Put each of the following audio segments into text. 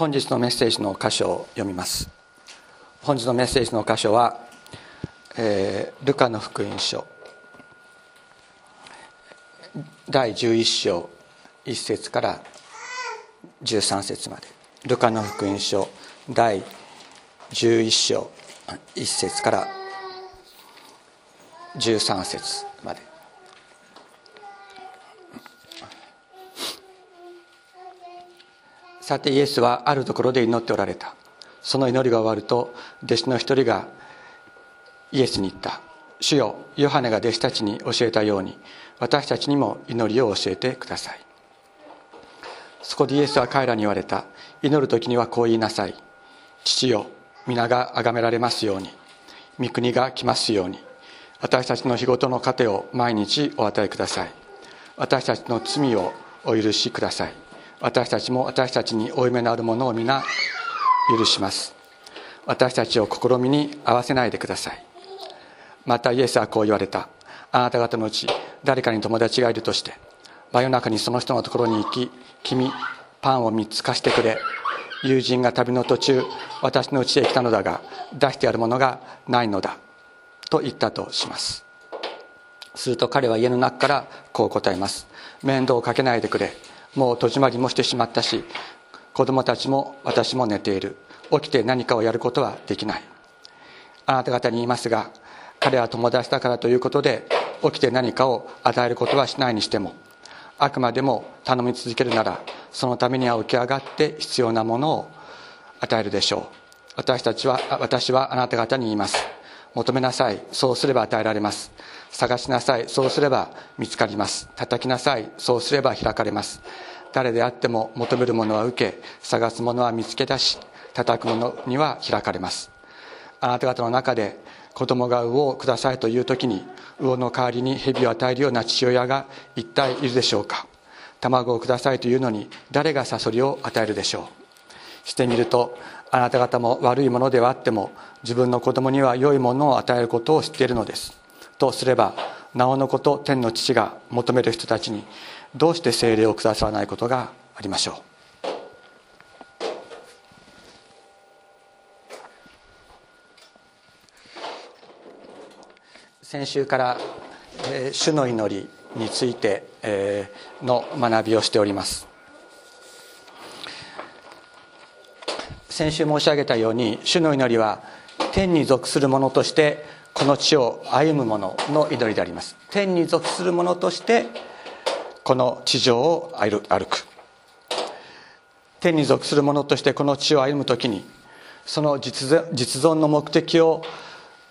本日のメッセージの箇所を読みます。本日のメッセージの箇所は、えー、ルカの福音書。第11章1節から13節まで。ルカの福音書。第11章1節から13節まで。さてイエスはあるところで祈っておられた。その祈りが終わると弟子の一人がイエスに言った。主よヨハネが弟子たちに教えたように私たちにも祈りを教えてください。そこでイエスは彼らに言われた。祈る時にはこう言いなさい。父よ皆が崇められますように。御国が来ますように。私たちの日ごとの糧を毎日お与えください。私たちの罪をお許しください。私たちも私たちに負い目のあるものを皆許します。私たちを試みに合わせないでください。またイエスはこう言われた。あなた方のうち誰かに友達がいるとして真夜中にその人のところに行き君パンを3つ貸してくれ。友人が旅の途中私のうちへ来たのだが出してやるものがないのだ。と言ったとします。すると彼は家の中からこう答えます。面倒をかけないでくれ。もう戸締まりもしてしまったし子供たちも私も寝ている。起きて何かをやることはできない。あなた方に言いますが彼は友達だからということで起きて何かを与えることはしないにしてもあくまでも頼み続けるならそのためには起き上がって必要なものを与えるでしょう。私たちは私はあなた方に言います。求めなさい。そうすれば与えられます。探しなさい。そうすれば見つかります。叩きなさい。そうすれば開かれます。誰であっても求めるものは受け探すものは見つけ出し叩くものには開かれます。あなた方の中で子供が魚をくださいという時に魚の代わりに蛇を与えるような父親が一体いるでしょうか。卵をくださいというのに誰がサソリを与えるでしょう。してみるとあなた方も悪いものではあっても自分の子供には良いものを与えることを知っているのです。とすればなおのこと天の父が求める人たちにどうして精霊をくださらないことがありましょう。先週から「えー、主の祈り」について、えー、の学びをしております。先週申し上げたように主の祈りは天に属する者としてこの地を歩む者の祈りであります。天に属する者としてこの地上を歩く。天に属する者としてこの地を歩む時にその実存の目的を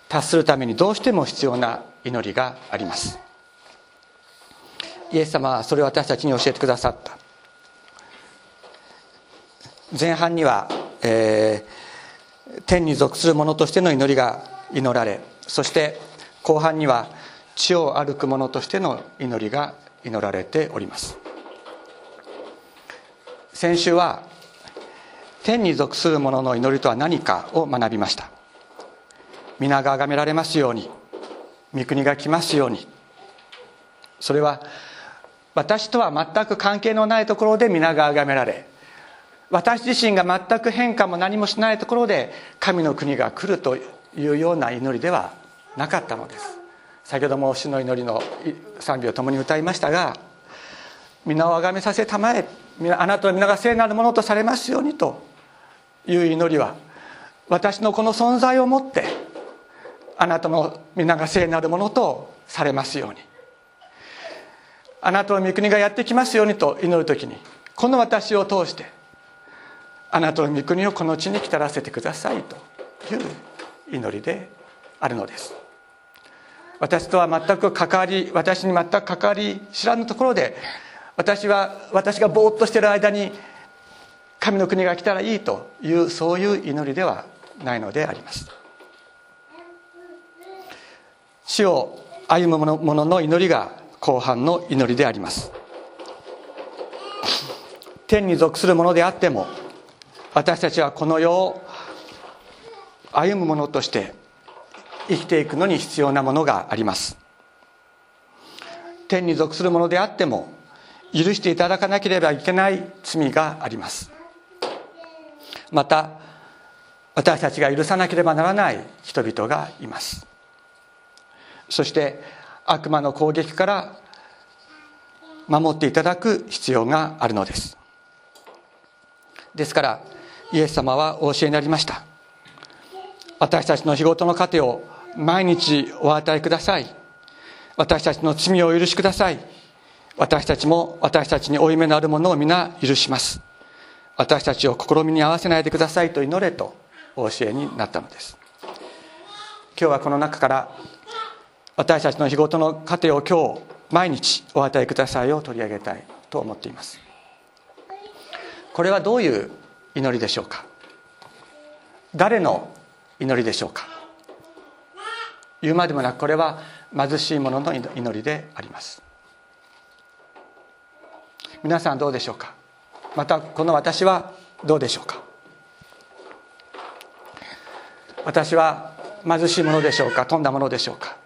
達するためにどうしても必要な祈りがあります。イエス様はそれを私たちに教えてくださった。前半には、えー、天に属する者としての祈りが祈られそして後半には地を歩く者としての祈りが祈られております。先週は天に属する者の祈りとは何かを学びました。皆が崇められますように御国が来ますように。それは私とは全く関係のないところで皆が崇められ私自身が全く変化も何もしないところで神の国が来るというような祈りではなかったのです。先ほども主の祈りの賛美を共に歌いましたが皆をあがめさせたまえあなたの皆が聖なるものとされますようにという祈りは私のこの存在をもってあなたの皆が聖なるものとされますように。あなたの御国がやってきますようにと祈る時にこの私を通してあなたの御国をこの地に来たらせてくださいという祈りであるのです。私とは全く関わり私に全く関わり知らぬところで私は私がぼーっとしている間に神の国が来たらいいというそういう祈りではないのであります。死を歩む者の祈りが後半の祈りであります。天に属するものであっても私たちはこの世を歩む者として生きていくのに必要なものがあります。天に属するものであっても許していただかなければいけない罪があります。また私たちが許さなければならない人々がいます。そして悪魔の攻撃から守っていただく必要があるのです。ですからイエス様はお教えになりました。私たちの日ごとの糧を毎日お与えください。私たちの罪を許しください。私たちも私たちに負い目のあるものを皆許します。私たちを試みに合わせないでくださいと祈れとお教えになったのです。今日はこの中から私たちの日ごとの糧を今日毎日お与えくださいを取り上げたいと思っています。これはどういう祈りでしょうか？誰の祈りでしょうか？言うまでもなくこれは貧しい者の祈りであります。皆さんどうでしょうか？またこの私はどうでしょうか？私は貧しいものでしょうか？富んだものでしょうか？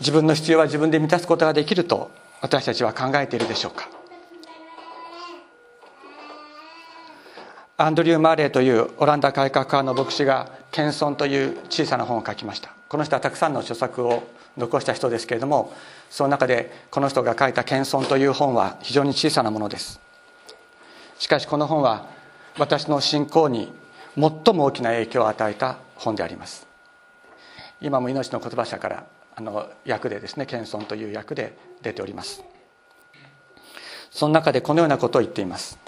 自分の必要は自分で満たすことができると私たちは考えているでしょうか？アンドリュー・マーレーというオランダ改革派の牧師が「謙遜」という小さな本を書きました。この人はたくさんの著作を残した人ですけれどもその中でこの人が書いた「謙遜」という本は非常に小さなものです。しかしこの本は私の信仰に最も大きな影響を与えた本であります。今も命の言葉社からあの役でですね謙遜という役で出ております。その中でこのようなことを言っています。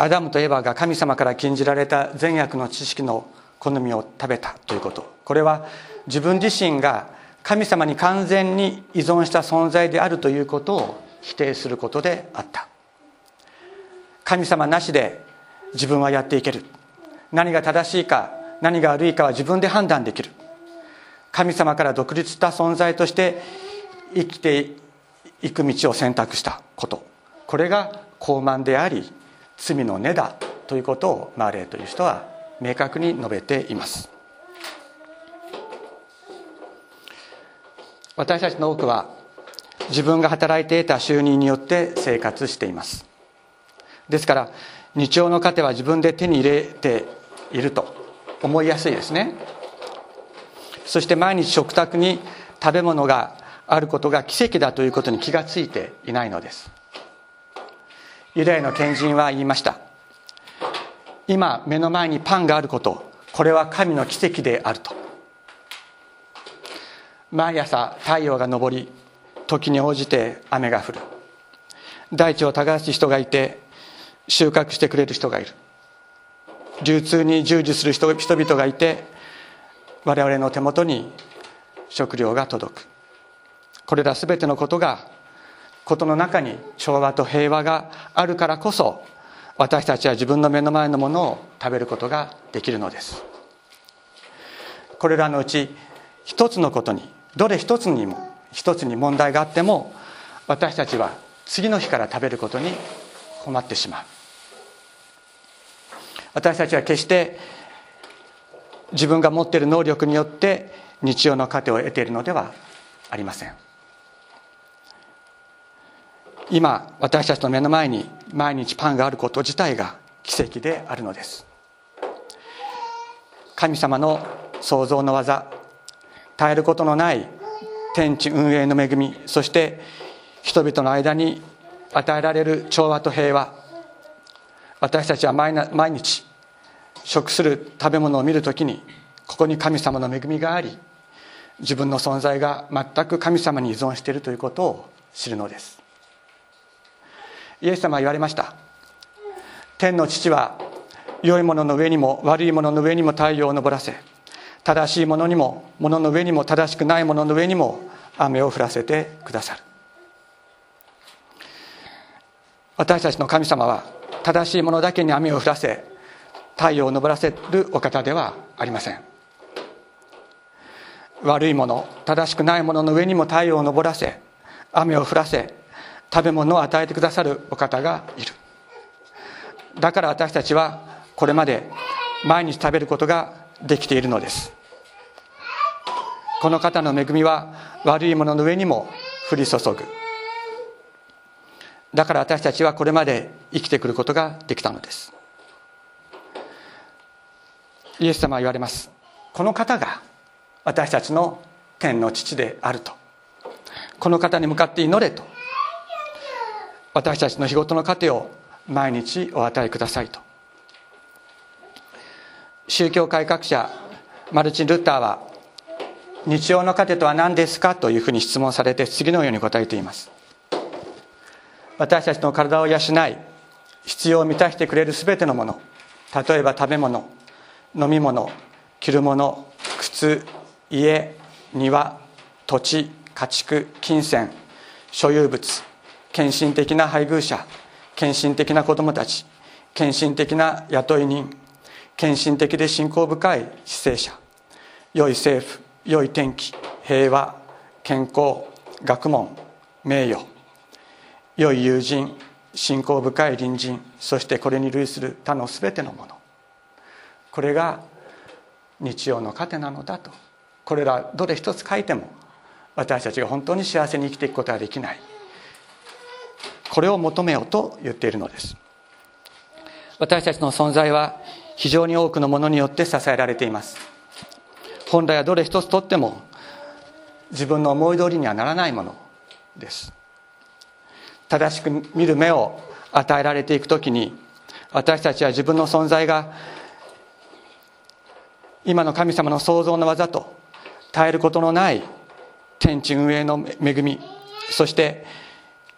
アダムとエバが神様から禁じられた善悪の知識の好みを食べたということ。これは自分自身が神様に完全に依存した存在であるということを否定することであった。神様なしで自分はやっていける。何が正しいか何が悪いかは自分で判断できる。神様から独立した存在として生きていく道を選択したこと。これが傲慢であり罪の根だということをマーレーという人は明確に述べています。私たちの多くは自分が働いて得た収入によって生活しています。ですから日曜の糧は自分で手に入れていると思いやすいですね。そして毎日食卓に食べ物があることが奇跡だということに気がついていないのです。ユダヤの賢人は言いました。今目の前にパンがあること。これは神の奇跡であると。毎朝太陽が昇り時に応じて雨が降る。大地を耕す人がいて収穫してくれる人がいる。流通に従事する人々がいて我々の手元に食料が届く。これら全てのことがことの中に調和と平和があるからこそ私たちは自分の目の前のものを食べることができるのです。これらのうち一つのことにどれ一つにも一つに問題があっても私たちは次の日から食べることに困ってしまう。私たちは決して自分が持っている能力によって日常の糧を得ているのではありません。今私たちの目の前に毎日パンがあること自体が奇跡であるのです。神様の創造の技絶えることのない天地運営の恵みそして人々の間に与えられる調和と平和。私たちは毎日食する食べ物を見るときにここに神様の恵みがあり自分の存在が全く神様に依存しているということを知るのです。イエス様は言われました。天の父は良いものの上にも悪いものの上にも太陽を昇らせ正しいものにもものの上にも正しくないものの上にも雨を降らせてくださる。私たちの神様は正しいものだけに雨を降らせ太陽を昇らせるお方ではありません。悪いもの正しくないものの上にも太陽を昇らせ雨を降らせ食べ物を与えてくださるお方がいる。だから私たちはこれまで毎日食べることができているのです。この方の恵みは悪いものの上にも降り注ぐ。だから私たちはこれまで生きてくることができたのです。イエス様は言われます。この方が私たちの天の父であると。この方に向かって祈れと。私たちの日ごとの糧を毎日お与えくださいと。宗教改革者マルチン・ルッターは日曜の糧とは何ですかというふうに質問されて次のように答えています。私たちの体を養い必要を満たしてくれる全てのもの例えば食べ物飲み物着るもの靴家庭土地家畜金銭所有物献身的な配偶者献身的な子供たち献身的な雇い人献身的で信仰深い死生者良い政府良い天気平和健康学問名誉良い友人信仰深い隣人そしてこれに類する他の全てのもの。これが日曜の糧なのだと。これらどれ一つ書いても私たちが本当に幸せに生きていくことはできない。これを求めよと言っているのです。私たちの存在は非常に多くのものによって支えられています。本来はどれ一つとっても自分の思い通りにはならないものです。正しく見る目を与えられていくときに私たちは自分の存在が今の神様の創造の技と絶えることのない天地運営の恵みそして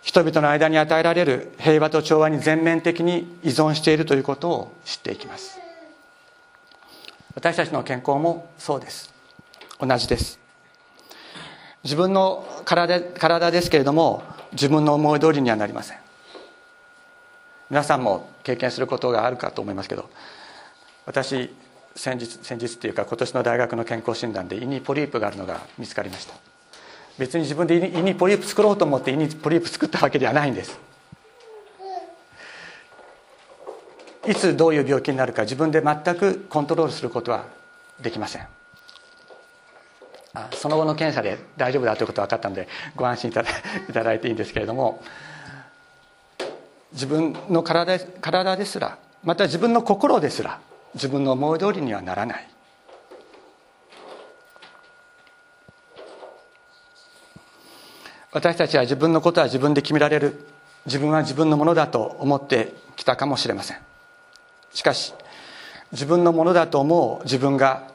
人々の間に与えられる平和と調和に全面的に依存しているということを知っていきます。私たちの健康もそうです。同じです。自分の体体ですけれども自分の思い通りにはなりません。皆さんも経験することがあるかと思いますけど私先日先日っていうか今年の大学の健康診断で胃にポリープがあるのが見つかりました。別に自分で胃にポリープ作ろうと思って胃にポリープ作ったわけではないんです。いつどういう病気になるか自分で全くコントロールすることはできません。その後の検査で大丈夫だということが分かったのでご安心いただいていいんですけれども自分の体体ですらまた自分の心ですら自分の思い通りにはならない。私たちは自分のことは自分で決められる。自分は自分のものだと思ってきたかもしれません。しかし自分のものだと思う自分が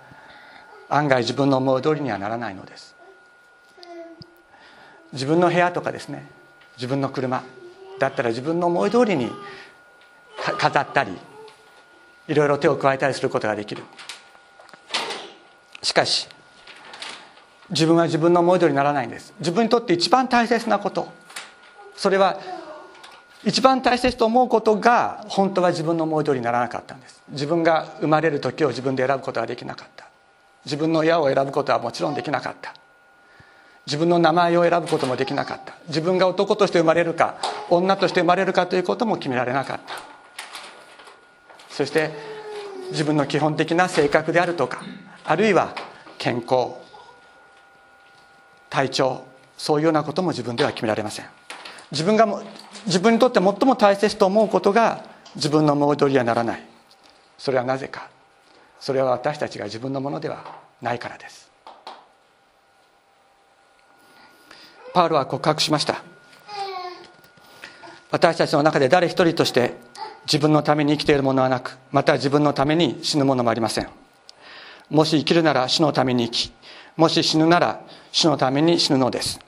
案外自分の思う通りにはならないのです。自分の部屋とかですね。自分の車。だったら自分の思い通りに飾ったりいろいろ手を加えたりすることができる。しかし自分は自分の思い通りにならないんです。自分にとって一番大切なこと。それは一番大切と思うことが本当は自分の思い通りにならなかったんです。自分が生まれる時を自分で選ぶことができなかった。自分の親を選ぶことはもちろんできなかった。自分の名前を選ぶこともできなかった。自分が男として生まれるか女として生まれるかということも決められなかった。そして自分の基本的な性格であるとかあるいは健康。体調そういうようなことも自分では決められません。自分が自分にとって最も大切と思うことが自分の思い通りにはならない。それはなぜか。それは私たちが自分のものではないからです。パウロは告白しました。私たちの中で誰一人として自分のために生きているものはなくまた自分のために死ぬものもありません。もし生きるなら死のために生きもし死ぬなら死のために死ぬのです。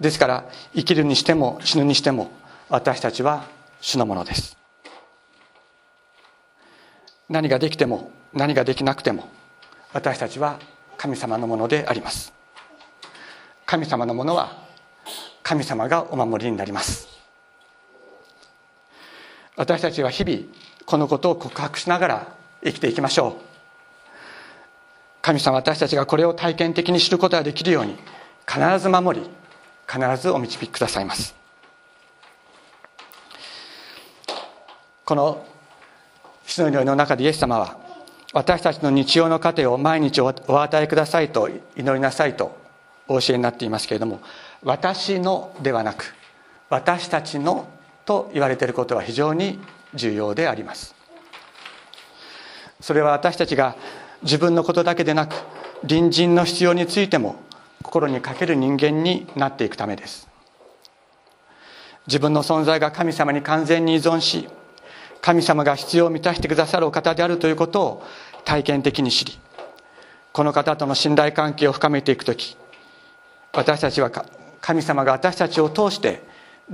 ですから生きるにしても死ぬにしても私たちは主のものです。何ができても何ができなくても私たちは神様のものであります。神様のものは神様がお守りになります。私たちは日々このことを告白しながら生きていきましょう。神様私たちがこれを体験的に知ることができるように必ず守り必ずお導きくださいます。この死の祈りの中でイエス様は私たちの日常の糧を毎日お与えくださいと祈りなさいとお教えになっていますけれども私のではなく私たちのと言われていることは非常に重要であります。それは私たちが自分のことだけでなく隣人の必要についても心にかける人間になっていくためです。自分の存在が神様に完全に依存し神様が必要を満たしてくださるお方であるということを体験的に知りこの方との信頼関係を深めていく時私たちは神様が私たちを通して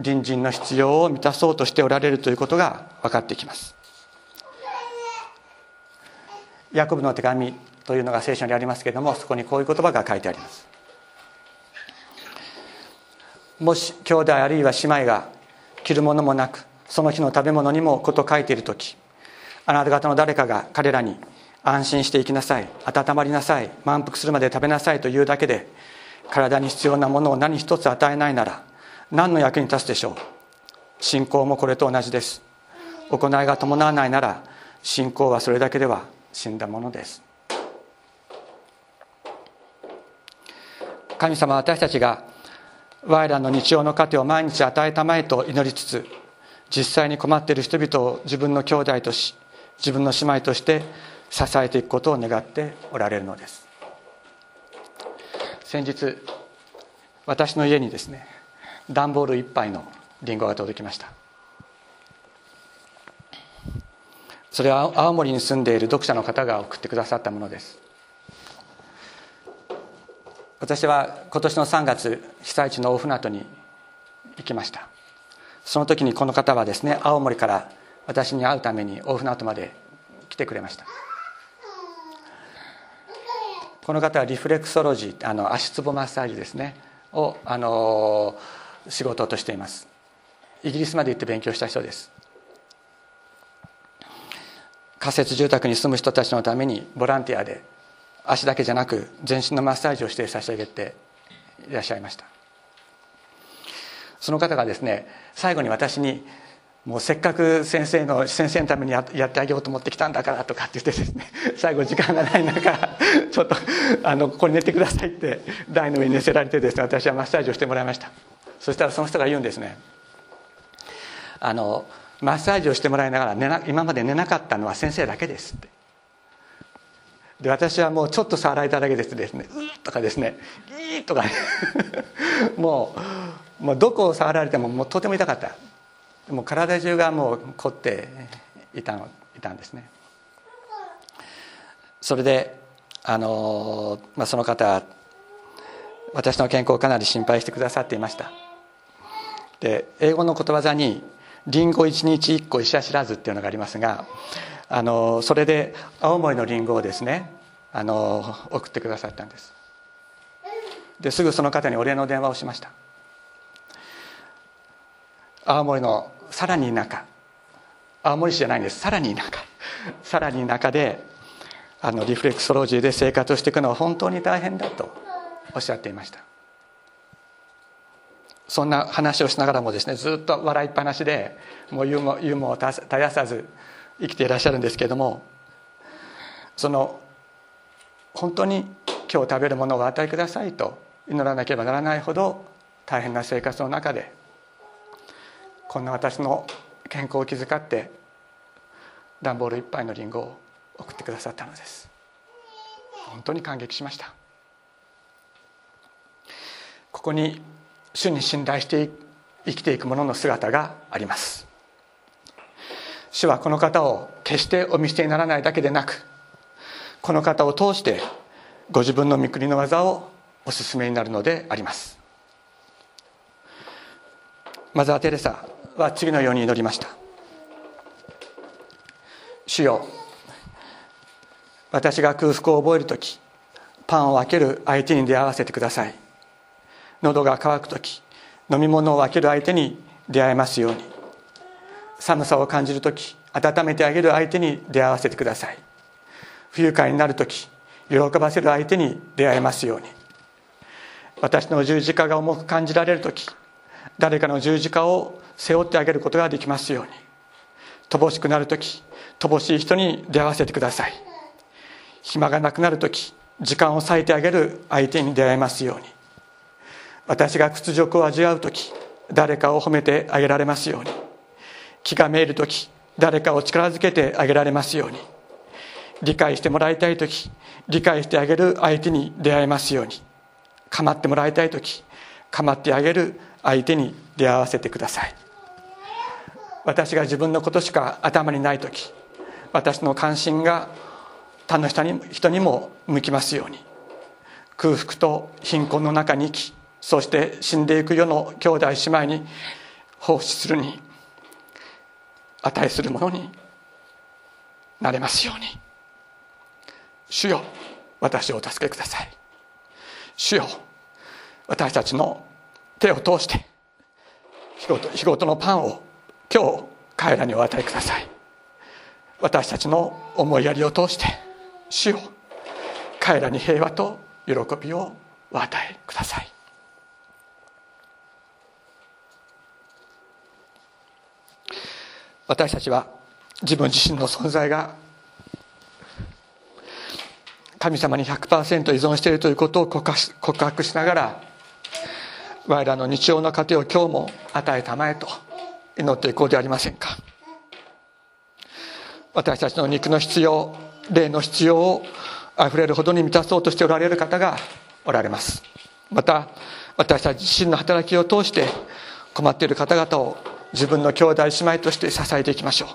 隣人の必要を満たそうとしておられるということが分かってきます。ヤコブの手紙というのが聖書にありますけれどもそこにこういう言葉が書いてあります。もし兄弟あるいは姉妹が着るものもなくその日の食べ物にもこと書いている時あなた方の誰かが彼らに安心していきなさい温まりなさい満腹する。まで食べなさいというだけで体に必要なものを何一つ与えないなら何の役に立つでしょう信仰もこれと同じです行いが伴わないなら信仰はそれだけでは死んだものです。神様私たちが我らの日常の糧を毎日与えたまえと祈りつつ実際に困っている人々を自分の兄弟とし自分の姉妹として支えていくことを願っておられるのです。先日私の家にですね段ボール1杯のりんごが届きました。それは青森に住んでいる読者の方が送ってくださったものです。私は今年の3月被災地の大船渡に行きました。その時にこの方はですね青森から私に会うために大船渡まで来てくれました。この方はリフレクソロジーあの足つぼマッサージですねをあの仕事としています。イギリスまで行って勉強した人です。仮設住宅に住む人たちのためにボランティアで足だけじゃなく全身のマッサージをして差し上げていらっしゃいました。その方がですね最後に私にもうせっかく先生の先生のためにやってあげようと思ってきたんだからとかって言ってですね 最後時間がない中 ちょっとあのここに寝てくださいって台の上に寝せられてですね私はマッサージをしてもらいました。そしたらその人が言うんですね。あのマッサージをしてもらいながら寝な今まで寝なかったのは先生だけですって。で私はもうちょっと触られただけですですね「うー」とかですね「いー」とか。ね もうもうどこを触られてももうとても痛かった。もう体中がもう凝っていたのいたんですね。それであの、まあ、その方私の健康をかなり心配してくださっていました。で英語のことわざに「りんご一日一個医者知らず」っていうのがありますがあのそれで青森のりんごをですねあの送ってくださったんです。ですぐその方にお礼の電話をしました。青森のさらに田舎。青森市じゃないんです。さらに田舎。さらに田舎であのリフレクソロジーで生活をしていくのは本当に大変だとおっしゃっていました。そんな話をしながらもですねずっと笑いっぱなしでもうユーモユーモを絶やさず生きていらっしゃるんですけれどもその本当に今日食べるものをお与えくださいと祈らなければならないほど大変な生活の中でこんな私の健康を気遣って段ボール一杯のりんごを送ってくださったのです。本当に感激しました。ここに主に信頼して生きていく者の姿があります。主はこの方を決してお見捨てにならないだけでなくこの方を通してご自分の御国の技をお勧めになるのであります。マザー・テレサは次のように祈りました。主よ私が空腹を覚える時パンを分ける相手に出会わせてください。喉が渇く時飲み物を分ける相手に出会えますように。寒さを感じる時温めてあげる相手に出会わせてください。不愉快になる時喜ばせる相手に出会えますように。私の十字架が重く感じられる時誰かの十字架を背負ってあげることができますように。乏しくなる時乏しい人に出会わせてください。暇がなくなる時時間を割いてあげる相手に出会えますように。私が屈辱を味わう時誰かを褒めてあげられますように。気がめいる時誰かを力づけてあげられますように。理解してもらいたい時理解してあげる相手に出会えますように。構ってもらいたい時構ってあげる相手に出会わせてください。私が自分のことしか頭にない時私の関心が他の人に人にも向きますように。空腹と貧困の中に生きそして死んでいく世の兄弟姉妹に奉仕するに値するものになれますように。主よ私をお助けください。主よ私たちの手を通して日ごと日ごとのパンを今日彼らにお与えください。私たちの思いやりを通して主よ彼らに平和と喜びをお与えください。私たちは自分自身の存在が神様に100%依存しているということを告白しながら我らの日常の糧を今日も与えたまえと祈っていこうではありませんか。私たちの肉の必要霊の必要をあふれるほどに満たそうとしておられる方がおられます。また私たち自身の働きを通して困っている方々を自分の兄弟姉妹として支えていきましょう。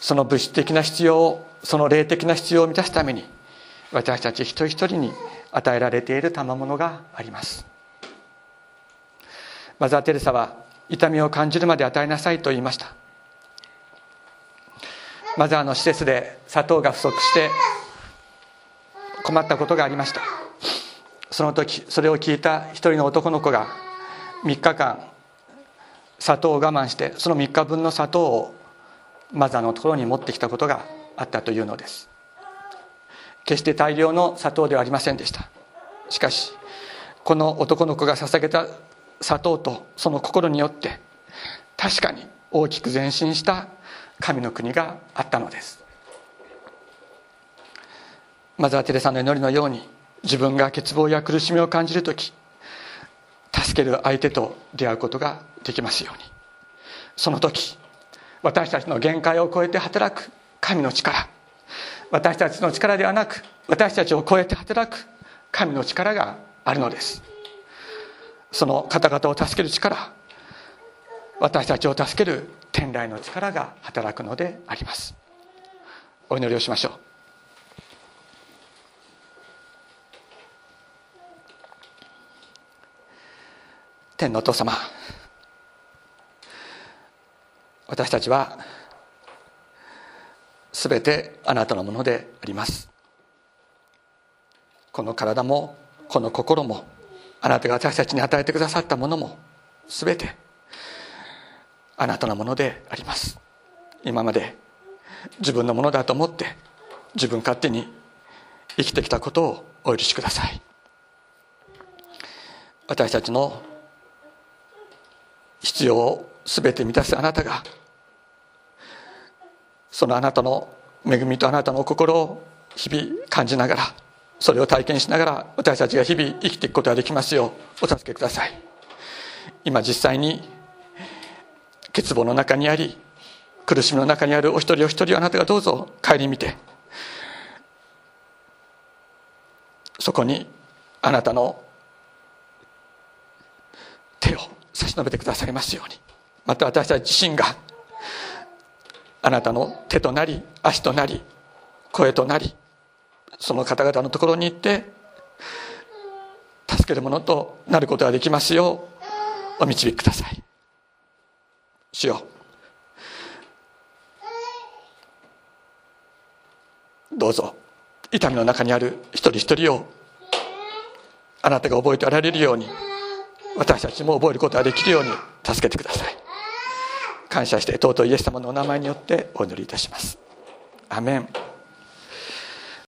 その物質的な必要をその霊的な必要を満たすために私たち一人一人に与えられている賜物があります。マザー・テレサは痛みを感じるまで与えなさいと言いました。マザーの施設で砂糖が不足して困ったことがありました。その時それを聞いた一人の男の子が3日間砂糖を我慢してその3日分の砂糖をマザーのところに持ってきたことがあったというのです。決して大量の砂糖ではありませんでした。しかしこの男の子が捧げた砂糖とその心によって確かに大きく前進した神の国があったのです。マザー・テレサの祈りのように自分が欠乏や苦しみを感じる時助ける相手と出会うことができますように。その時私たちの限界を超えて働く神の力私たちの力ではなく私たちを超えて働く神の力があるのです。その方々を助ける力私たちを助ける天来の力が働くのであります。お祈りをしましょう。天のお父様。私たちは全てあなたのものであります。この体もこの心もあなたが私たちに与えてくださったものも全てあなたのものであります。今まで自分のものだと思って自分勝手に生きてきたことをお許しください。私たちの必要を全て満たすあなたがそのあなたの恵みとあなたの心を日々感じながらそれを体験しながら私たちが日々生きていくことができますようお助けください。今実際に欠乏の中にあり苦しみの中にあるお一人お一人あなたがどうぞ顧みてそこにあなたの手を差し伸べてくださいますように。また私たち自身があなたの手となり足となり声となりその方々のところに行って助けるものとなることができますようお導きください。主よ。どうぞ痛みの中にある一人一人をあなたが覚えておられるように私たちも覚えることができるように助けてください。感謝して尊いイエス様のお名前によってお祈りいたします。アメン。